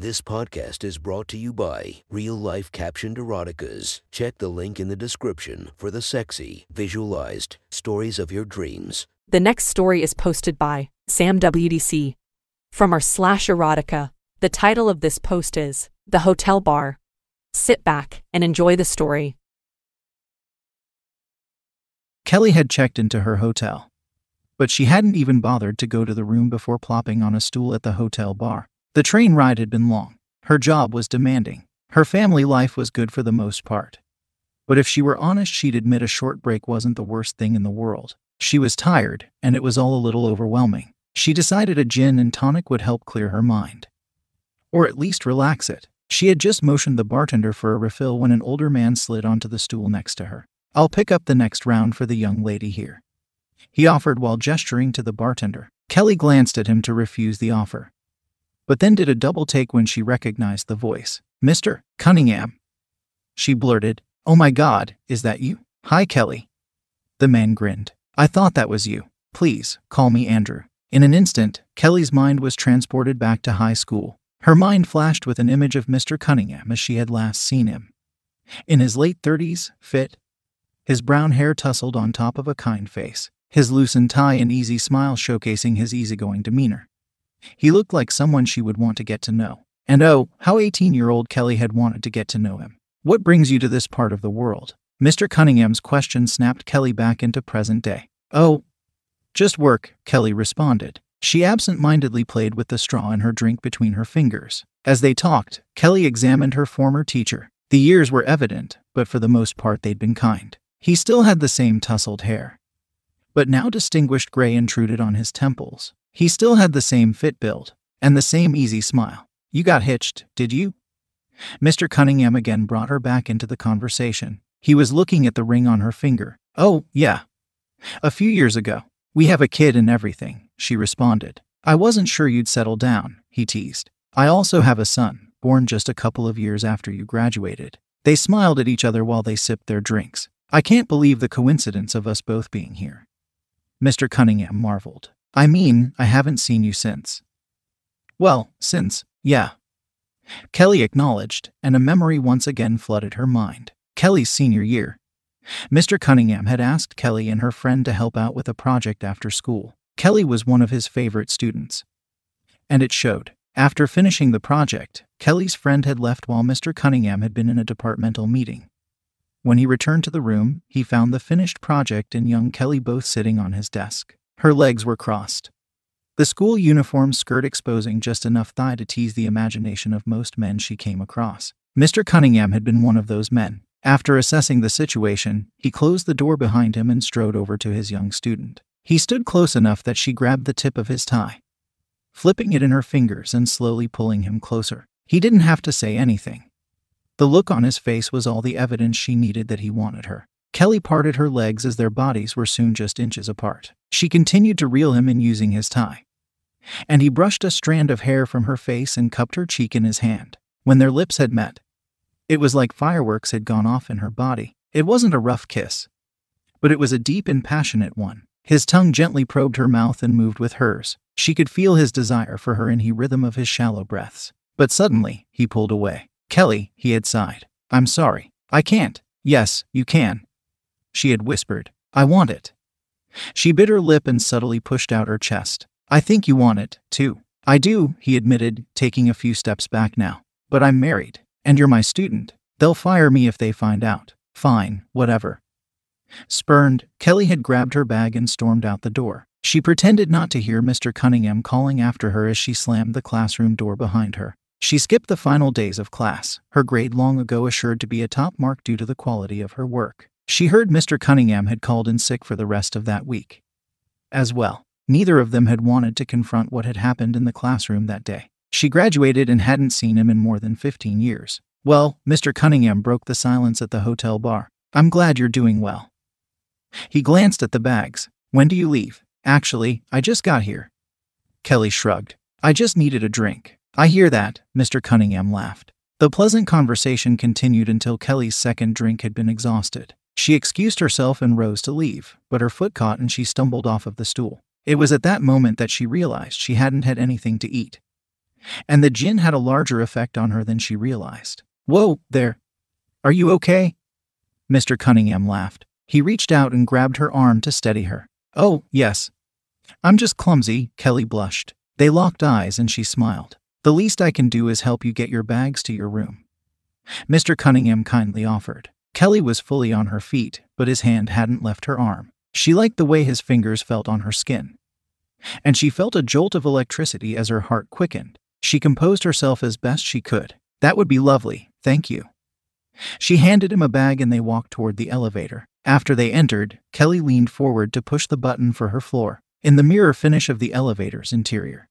This podcast is brought to you by Real Life Captioned Eroticas. Check the link in the description for the sexy, visualized stories of your dreams. The next story is posted by Sam WDC. From our slash erotica, the title of this post is The Hotel Bar. Sit back and enjoy the story. Kelly had checked into her hotel, but she hadn't even bothered to go to the room before plopping on a stool at the hotel bar. The train ride had been long. Her job was demanding. Her family life was good for the most part. But if she were honest, she'd admit a short break wasn't the worst thing in the world. She was tired, and it was all a little overwhelming. She decided a gin and tonic would help clear her mind. Or at least relax it. She had just motioned the bartender for a refill when an older man slid onto the stool next to her. I'll pick up the next round for the young lady here. He offered while gesturing to the bartender. Kelly glanced at him to refuse the offer but then did a double take when she recognized the voice. Mr. Cunningham. She blurted, Oh my God, is that you? Hi, Kelly. The man grinned. I thought that was you. Please, call me Andrew. In an instant, Kelly's mind was transported back to high school. Her mind flashed with an image of Mr. Cunningham as she had last seen him. In his late 30s, fit, his brown hair tousled on top of a kind face, his loosened tie and easy smile showcasing his easygoing demeanor. He looked like someone she would want to get to know. And oh, how 18 year old Kelly had wanted to get to know him. What brings you to this part of the world? Mr. Cunningham's question snapped Kelly back into present day. Oh, just work, Kelly responded. She absent mindedly played with the straw in her drink between her fingers. As they talked, Kelly examined her former teacher. The years were evident, but for the most part they'd been kind. He still had the same tousled hair, but now distinguished gray intruded on his temples. He still had the same fit build and the same easy smile. You got hitched, did you? Mr. Cunningham again brought her back into the conversation. He was looking at the ring on her finger. Oh, yeah. A few years ago. We have a kid and everything, she responded. I wasn't sure you'd settle down, he teased. I also have a son, born just a couple of years after you graduated. They smiled at each other while they sipped their drinks. I can't believe the coincidence of us both being here. Mr. Cunningham marveled. I mean, I haven't seen you since. Well, since, yeah. Kelly acknowledged, and a memory once again flooded her mind. Kelly's senior year. Mr. Cunningham had asked Kelly and her friend to help out with a project after school. Kelly was one of his favorite students. And it showed. After finishing the project, Kelly's friend had left while Mr. Cunningham had been in a departmental meeting. When he returned to the room, he found the finished project and young Kelly both sitting on his desk. Her legs were crossed. The school uniform skirt exposing just enough thigh to tease the imagination of most men she came across. Mr. Cunningham had been one of those men. After assessing the situation, he closed the door behind him and strode over to his young student. He stood close enough that she grabbed the tip of his tie, flipping it in her fingers and slowly pulling him closer. He didn't have to say anything. The look on his face was all the evidence she needed that he wanted her. Kelly parted her legs as their bodies were soon just inches apart. She continued to reel him in using his tie. And he brushed a strand of hair from her face and cupped her cheek in his hand. When their lips had met, it was like fireworks had gone off in her body. It wasn't a rough kiss, but it was a deep and passionate one. His tongue gently probed her mouth and moved with hers. She could feel his desire for her in the rhythm of his shallow breaths. But suddenly, he pulled away. Kelly, he had sighed. I'm sorry. I can't. Yes, you can she had whispered. I want it. She bit her lip and subtly pushed out her chest. I think you want it, too. I do, he admitted, taking a few steps back now. But I'm married, and you're my student. They'll fire me if they find out. Fine, whatever. Spurned, Kelly had grabbed her bag and stormed out the door. She pretended not to hear Mr. Cunningham calling after her as she slammed the classroom door behind her. She skipped the final days of class, her grade long ago assured to be a top mark due to the quality of her work. She heard Mr. Cunningham had called in sick for the rest of that week. As well, neither of them had wanted to confront what had happened in the classroom that day. She graduated and hadn't seen him in more than 15 years. Well, Mr. Cunningham broke the silence at the hotel bar. I'm glad you're doing well. He glanced at the bags. When do you leave? Actually, I just got here. Kelly shrugged. I just needed a drink. I hear that, Mr. Cunningham laughed. The pleasant conversation continued until Kelly's second drink had been exhausted. She excused herself and rose to leave, but her foot caught and she stumbled off of the stool. It was at that moment that she realized she hadn't had anything to eat. And the gin had a larger effect on her than she realized. Whoa, there. Are you okay? Mr. Cunningham laughed. He reached out and grabbed her arm to steady her. Oh, yes. I'm just clumsy, Kelly blushed. They locked eyes and she smiled. The least I can do is help you get your bags to your room. Mr. Cunningham kindly offered. Kelly was fully on her feet, but his hand hadn't left her arm. She liked the way his fingers felt on her skin. And she felt a jolt of electricity as her heart quickened. She composed herself as best she could. That would be lovely, thank you. She handed him a bag and they walked toward the elevator. After they entered, Kelly leaned forward to push the button for her floor. In the mirror finish of the elevator's interior,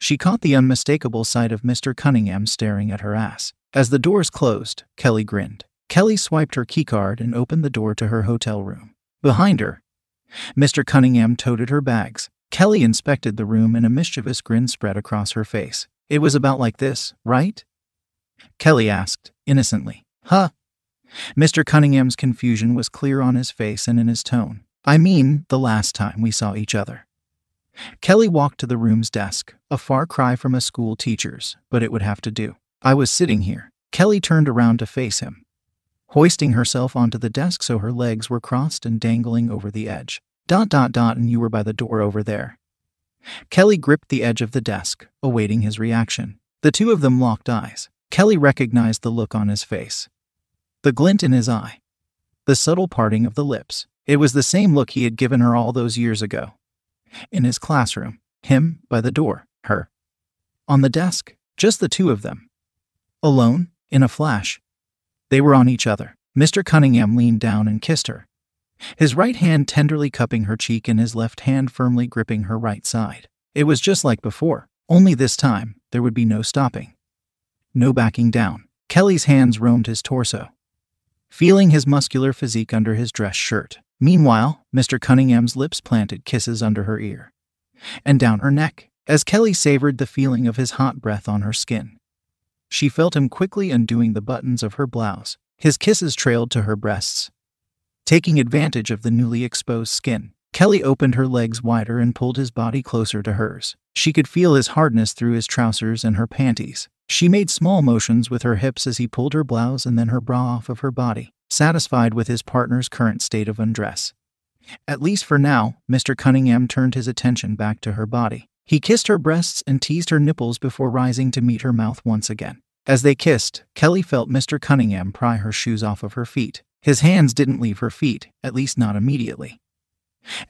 she caught the unmistakable sight of Mr. Cunningham staring at her ass. As the doors closed, Kelly grinned. Kelly swiped her keycard and opened the door to her hotel room. Behind her, Mr. Cunningham toted her bags. Kelly inspected the room and a mischievous grin spread across her face. It was about like this, right? Kelly asked, innocently. Huh? Mr. Cunningham's confusion was clear on his face and in his tone. I mean, the last time we saw each other. Kelly walked to the room's desk, a far cry from a school teacher's, but it would have to do. I was sitting here. Kelly turned around to face him, hoisting herself onto the desk so her legs were crossed and dangling over the edge. Dot dot dot, and you were by the door over there. Kelly gripped the edge of the desk, awaiting his reaction. The two of them locked eyes. Kelly recognized the look on his face, the glint in his eye, the subtle parting of the lips. It was the same look he had given her all those years ago. In his classroom, him by the door, her. On the desk, just the two of them. Alone, in a flash. They were on each other. Mr. Cunningham leaned down and kissed her, his right hand tenderly cupping her cheek and his left hand firmly gripping her right side. It was just like before, only this time, there would be no stopping. No backing down. Kelly's hands roamed his torso, feeling his muscular physique under his dress shirt. Meanwhile, Mr. Cunningham's lips planted kisses under her ear and down her neck as Kelly savored the feeling of his hot breath on her skin. She felt him quickly undoing the buttons of her blouse. His kisses trailed to her breasts. Taking advantage of the newly exposed skin, Kelly opened her legs wider and pulled his body closer to hers. She could feel his hardness through his trousers and her panties. She made small motions with her hips as he pulled her blouse and then her bra off of her body, satisfied with his partner's current state of undress. At least for now, Mr. Cunningham turned his attention back to her body. He kissed her breasts and teased her nipples before rising to meet her mouth once again. As they kissed, Kelly felt Mr. Cunningham pry her shoes off of her feet. His hands didn't leave her feet, at least not immediately.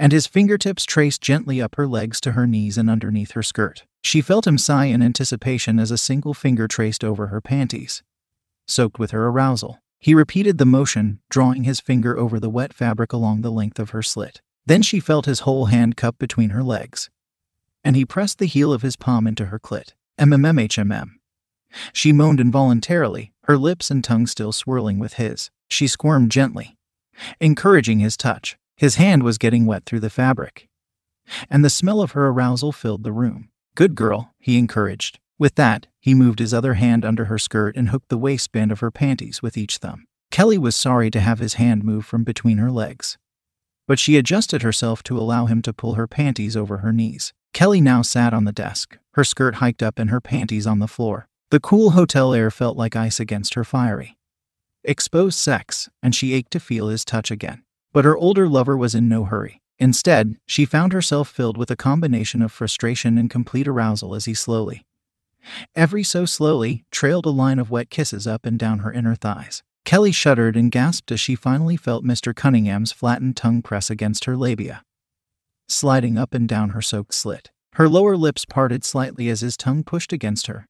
And his fingertips traced gently up her legs to her knees and underneath her skirt. She felt him sigh in anticipation as a single finger traced over her panties, soaked with her arousal. He repeated the motion, drawing his finger over the wet fabric along the length of her slit. Then she felt his whole hand cup between her legs, and he pressed the heel of his palm into her clit. MMMHMM. She moaned involuntarily, her lips and tongue still swirling with his. She squirmed gently, encouraging his touch. His hand was getting wet through the fabric, and the smell of her arousal filled the room. Good girl, he encouraged. With that, he moved his other hand under her skirt and hooked the waistband of her panties with each thumb. Kelly was sorry to have his hand move from between her legs. But she adjusted herself to allow him to pull her panties over her knees. Kelly now sat on the desk, her skirt hiked up and her panties on the floor. The cool hotel air felt like ice against her fiery, exposed sex, and she ached to feel his touch again. But her older lover was in no hurry. Instead, she found herself filled with a combination of frustration and complete arousal as he slowly, every so slowly, trailed a line of wet kisses up and down her inner thighs. Kelly shuddered and gasped as she finally felt Mr. Cunningham's flattened tongue press against her labia, sliding up and down her soaked slit. Her lower lips parted slightly as his tongue pushed against her,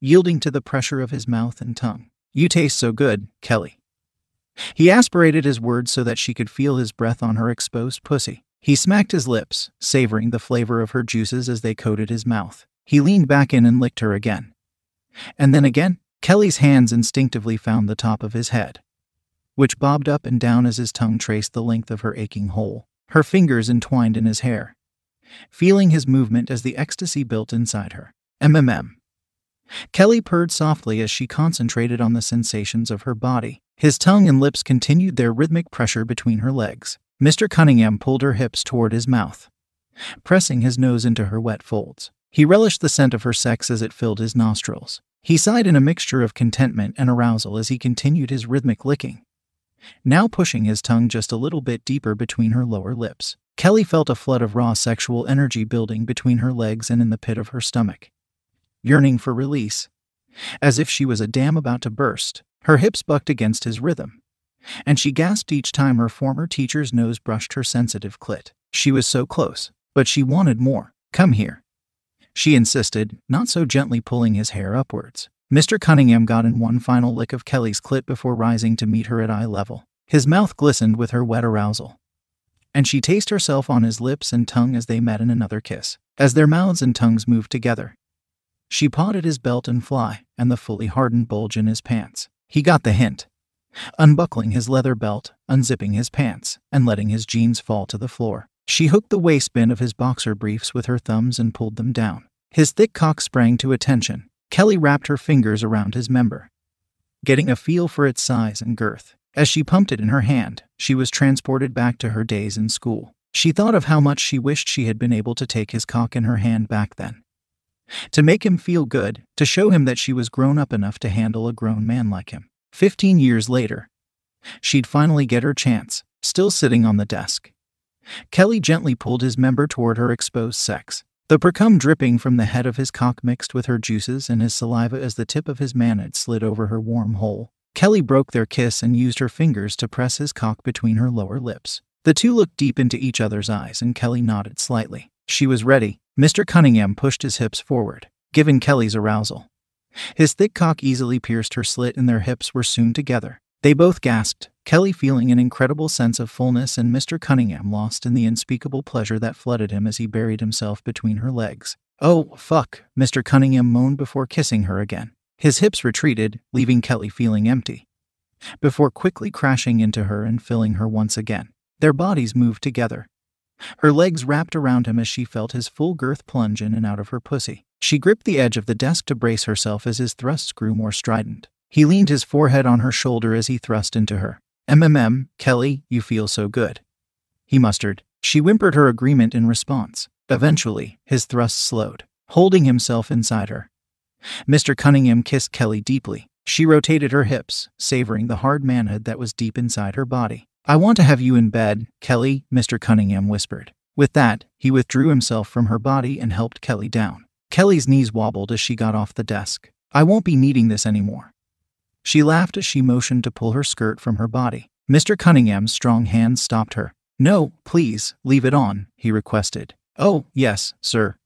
yielding to the pressure of his mouth and tongue. You taste so good, Kelly. He aspirated his words so that she could feel his breath on her exposed pussy. He smacked his lips, savoring the flavor of her juices as they coated his mouth. He leaned back in and licked her again. And then again, Kelly's hands instinctively found the top of his head, which bobbed up and down as his tongue traced the length of her aching hole. Her fingers entwined in his hair, feeling his movement as the ecstasy built inside her. MMM. Kelly purred softly as she concentrated on the sensations of her body. His tongue and lips continued their rhythmic pressure between her legs. Mr. Cunningham pulled her hips toward his mouth, pressing his nose into her wet folds. He relished the scent of her sex as it filled his nostrils. He sighed in a mixture of contentment and arousal as he continued his rhythmic licking, now pushing his tongue just a little bit deeper between her lower lips. Kelly felt a flood of raw sexual energy building between her legs and in the pit of her stomach. Yearning for release. As if she was a dam about to burst, her hips bucked against his rhythm, and she gasped each time her former teacher's nose brushed her sensitive clit. She was so close, but she wanted more. Come here. She insisted, not so gently pulling his hair upwards. Mr. Cunningham got in one final lick of Kelly's clit before rising to meet her at eye level. His mouth glistened with her wet arousal, and she tasted herself on his lips and tongue as they met in another kiss. As their mouths and tongues moved together, she pawed at his belt and fly and the fully hardened bulge in his pants. He got the hint. Unbuckling his leather belt, unzipping his pants, and letting his jeans fall to the floor. She hooked the waistband of his boxer briefs with her thumbs and pulled them down. His thick cock sprang to attention. Kelly wrapped her fingers around his member, getting a feel for its size and girth. As she pumped it in her hand, she was transported back to her days in school. She thought of how much she wished she had been able to take his cock in her hand back then. To make him feel good, to show him that she was grown up enough to handle a grown man like him. Fifteen years later, she'd finally get her chance, still sitting on the desk. Kelly gently pulled his member toward her exposed sex. The precum dripping from the head of his cock mixed with her juices and his saliva as the tip of his manid slid over her warm hole. Kelly broke their kiss and used her fingers to press his cock between her lower lips. The two looked deep into each other's eyes and Kelly nodded slightly. She was ready. Mr. Cunningham pushed his hips forward, given Kelly's arousal. His thick cock easily pierced her slit and their hips were soon together. They both gasped, Kelly feeling an incredible sense of fullness and Mr. Cunningham lost in the unspeakable pleasure that flooded him as he buried himself between her legs. Oh, fuck, Mr. Cunningham moaned before kissing her again. His hips retreated, leaving Kelly feeling empty. Before quickly crashing into her and filling her once again. Their bodies moved together. Her legs wrapped around him as she felt his full girth plunge in and out of her pussy. She gripped the edge of the desk to brace herself as his thrusts grew more strident. He leaned his forehead on her shoulder as he thrust into her. MMM, Kelly, you feel so good. He mustered. She whimpered her agreement in response. Eventually, his thrusts slowed, holding himself inside her. Mr. Cunningham kissed Kelly deeply. She rotated her hips, savoring the hard manhood that was deep inside her body. I want to have you in bed, Kelly, Mr. Cunningham whispered. With that, he withdrew himself from her body and helped Kelly down. Kelly's knees wobbled as she got off the desk. I won't be needing this anymore. She laughed as she motioned to pull her skirt from her body. Mr. Cunningham's strong hands stopped her. No, please, leave it on, he requested. Oh, yes, sir.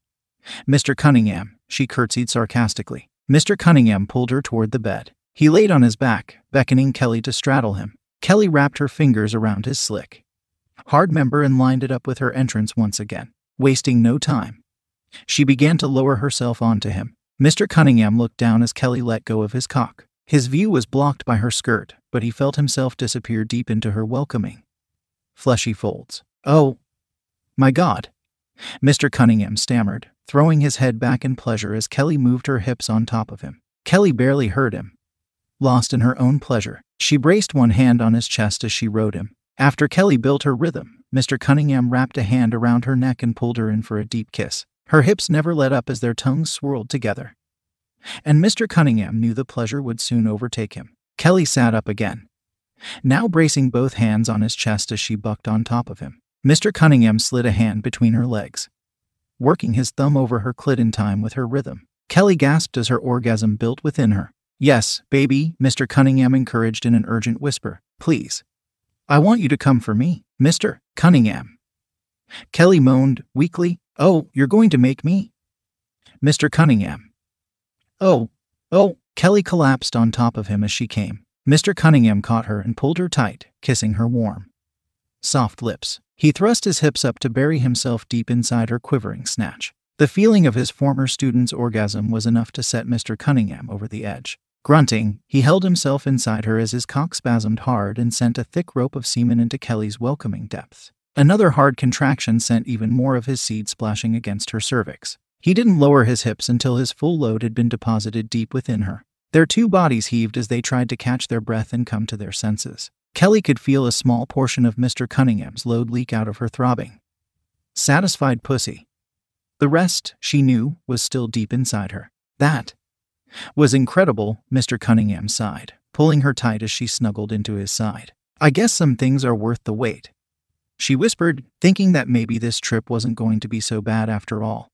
Mr. Cunningham, she curtsied sarcastically. Mr. Cunningham pulled her toward the bed. He laid on his back, beckoning Kelly to straddle him. Kelly wrapped her fingers around his slick, hard member and lined it up with her entrance once again, wasting no time. She began to lower herself onto him. Mr. Cunningham looked down as Kelly let go of his cock. His view was blocked by her skirt, but he felt himself disappear deep into her welcoming, fleshy folds. Oh, my God. Mr. Cunningham stammered, throwing his head back in pleasure as Kelly moved her hips on top of him. Kelly barely heard him. Lost in her own pleasure, she braced one hand on his chest as she rode him. After Kelly built her rhythm, Mr. Cunningham wrapped a hand around her neck and pulled her in for a deep kiss. Her hips never let up as their tongues swirled together and Mr. Cunningham knew the pleasure would soon overtake him. Kelly sat up again, now bracing both hands on his chest as she bucked on top of him. Mr. Cunningham slid a hand between her legs, working his thumb over her clit in time with her rhythm. Kelly gasped as her orgasm built within her. Yes, baby, Mr. Cunningham encouraged in an urgent whisper. Please. I want you to come for me, Mr. Cunningham. Kelly moaned, weakly. Oh, you're going to make me? Mr. Cunningham, Oh, oh, Kelly collapsed on top of him as she came. Mr. Cunningham caught her and pulled her tight, kissing her warm, soft lips. He thrust his hips up to bury himself deep inside her quivering snatch. The feeling of his former student's orgasm was enough to set Mr. Cunningham over the edge. Grunting, he held himself inside her as his cock spasmed hard and sent a thick rope of semen into Kelly's welcoming depths. Another hard contraction sent even more of his seed splashing against her cervix. He didn't lower his hips until his full load had been deposited deep within her. Their two bodies heaved as they tried to catch their breath and come to their senses. Kelly could feel a small portion of Mr. Cunningham's load leak out of her throbbing. Satisfied pussy. The rest, she knew, was still deep inside her. That was incredible, Mr. Cunningham sighed, pulling her tight as she snuggled into his side. I guess some things are worth the wait. She whispered, thinking that maybe this trip wasn't going to be so bad after all.